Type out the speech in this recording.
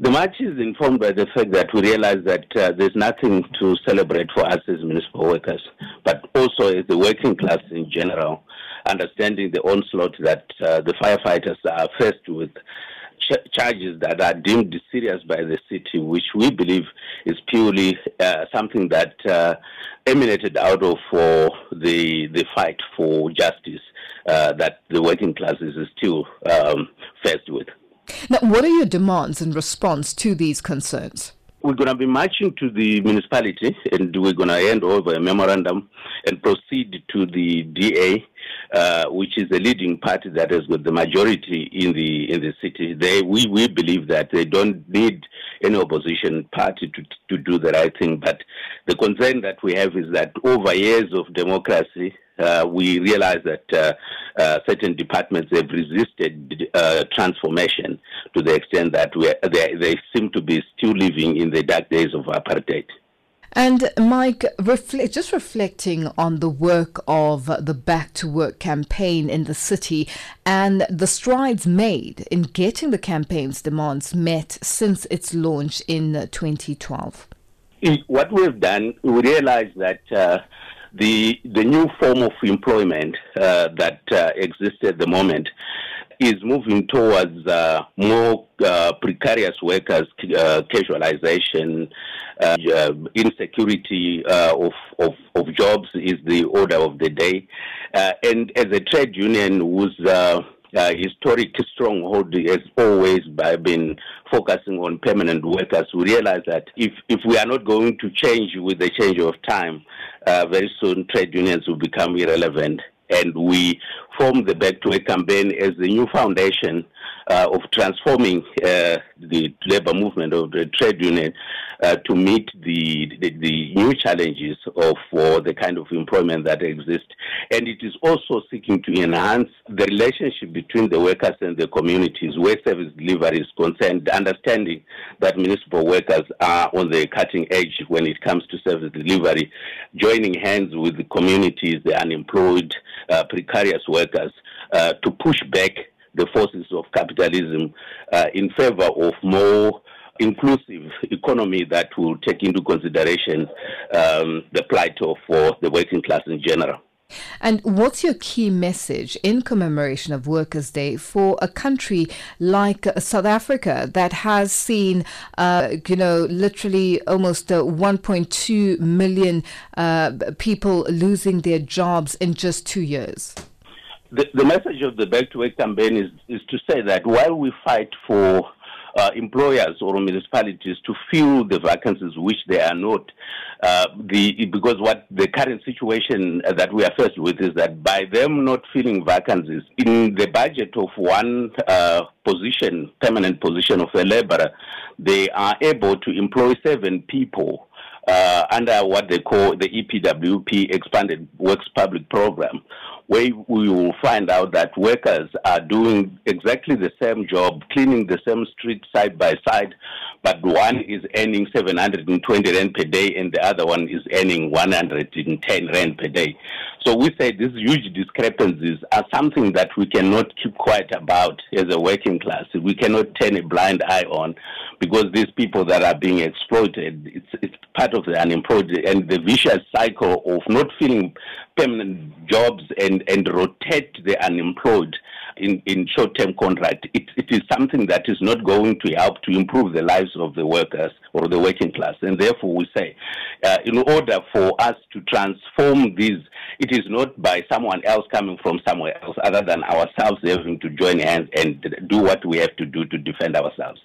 The march is informed by the fact that we realize that uh, there's nothing to celebrate for us as municipal workers, but also as the working class in general, understanding the onslaught that uh, the firefighters are faced with ch- charges that are deemed serious by the city, which we believe is purely uh, something that uh, emanated out of the the fight for justice uh, that the working classes is still um, faced with. Now, what are your demands in response to these concerns? We're going to be marching to the municipality and we're going to hand over a memorandum and proceed to the DA, uh, which is the leading party that has got the majority in the in the city. They we, we believe that they don't need any opposition party to to do the right thing. But the concern that we have is that over years of democracy, uh, we realize that uh, uh, certain departments have resisted uh, transformation to the extent that we, they, they seem to be still living in the dark days of apartheid. And Mike, just reflecting on the work of the Back to Work campaign in the city and the strides made in getting the campaign's demands met since its launch in 2012. What we've done, we realize that uh, the the new form of employment uh, that uh, exists at the moment is moving towards uh, more uh, precarious workers, uh, casualization, insecurity of, of, of jobs is the order of the day. and as a trade union whose uh, historic stronghold has always been focusing on permanent workers. We realize that if, if we are not going to change with the change of time, uh, very soon trade unions will become irrelevant. And we form the Back to Work campaign as the new foundation uh, of transforming uh, the labor movement of the trade union uh, to meet the, the, the new challenges of uh, the kind of employment that exists. And it is also seeking to enhance the relationship between the workers and the communities where service delivery is concerned, understanding that municipal workers are on the cutting edge when it comes to service delivery, joining hands with the communities, the unemployed, uh, precarious workers, uh, to push back the forces of capitalism uh, in favor of more inclusive economy that will take into consideration um, the plight of uh, the working class in general. And what's your key message in commemoration of Workers' Day for a country like uh, South Africa that has seen, uh, you know, literally almost uh, 1.2 million uh, people losing their jobs in just two years? The, the message of the Back to Work campaign is, is to say that while we fight for uh, employers or municipalities to fill the vacancies which they are not. Uh, the because what the current situation that we are faced with is that by them not filling vacancies in the budget of one uh, position, permanent position of a laborer, they are able to employ seven people. Uh, under what they call the EPWP Expanded Works Public Program, where we will find out that workers are doing exactly the same job, cleaning the same street side by side, but one is earning 720 rand per day and the other one is earning 110 rand per day. So we say these huge discrepancies are something that we cannot keep quiet about as a working class. We cannot turn a blind eye on because these people that are being exploited, it's, it's part of the unemployed and the vicious cycle of not filling permanent jobs and, and rotate the unemployed in, in short-term contract. It, it is something that is not going to help to improve the lives of the workers or the working class. And therefore we say, uh, in order for us to transform these, it is not by someone else coming from somewhere else other than ourselves having to join hands and do what we have to do to defend ourselves.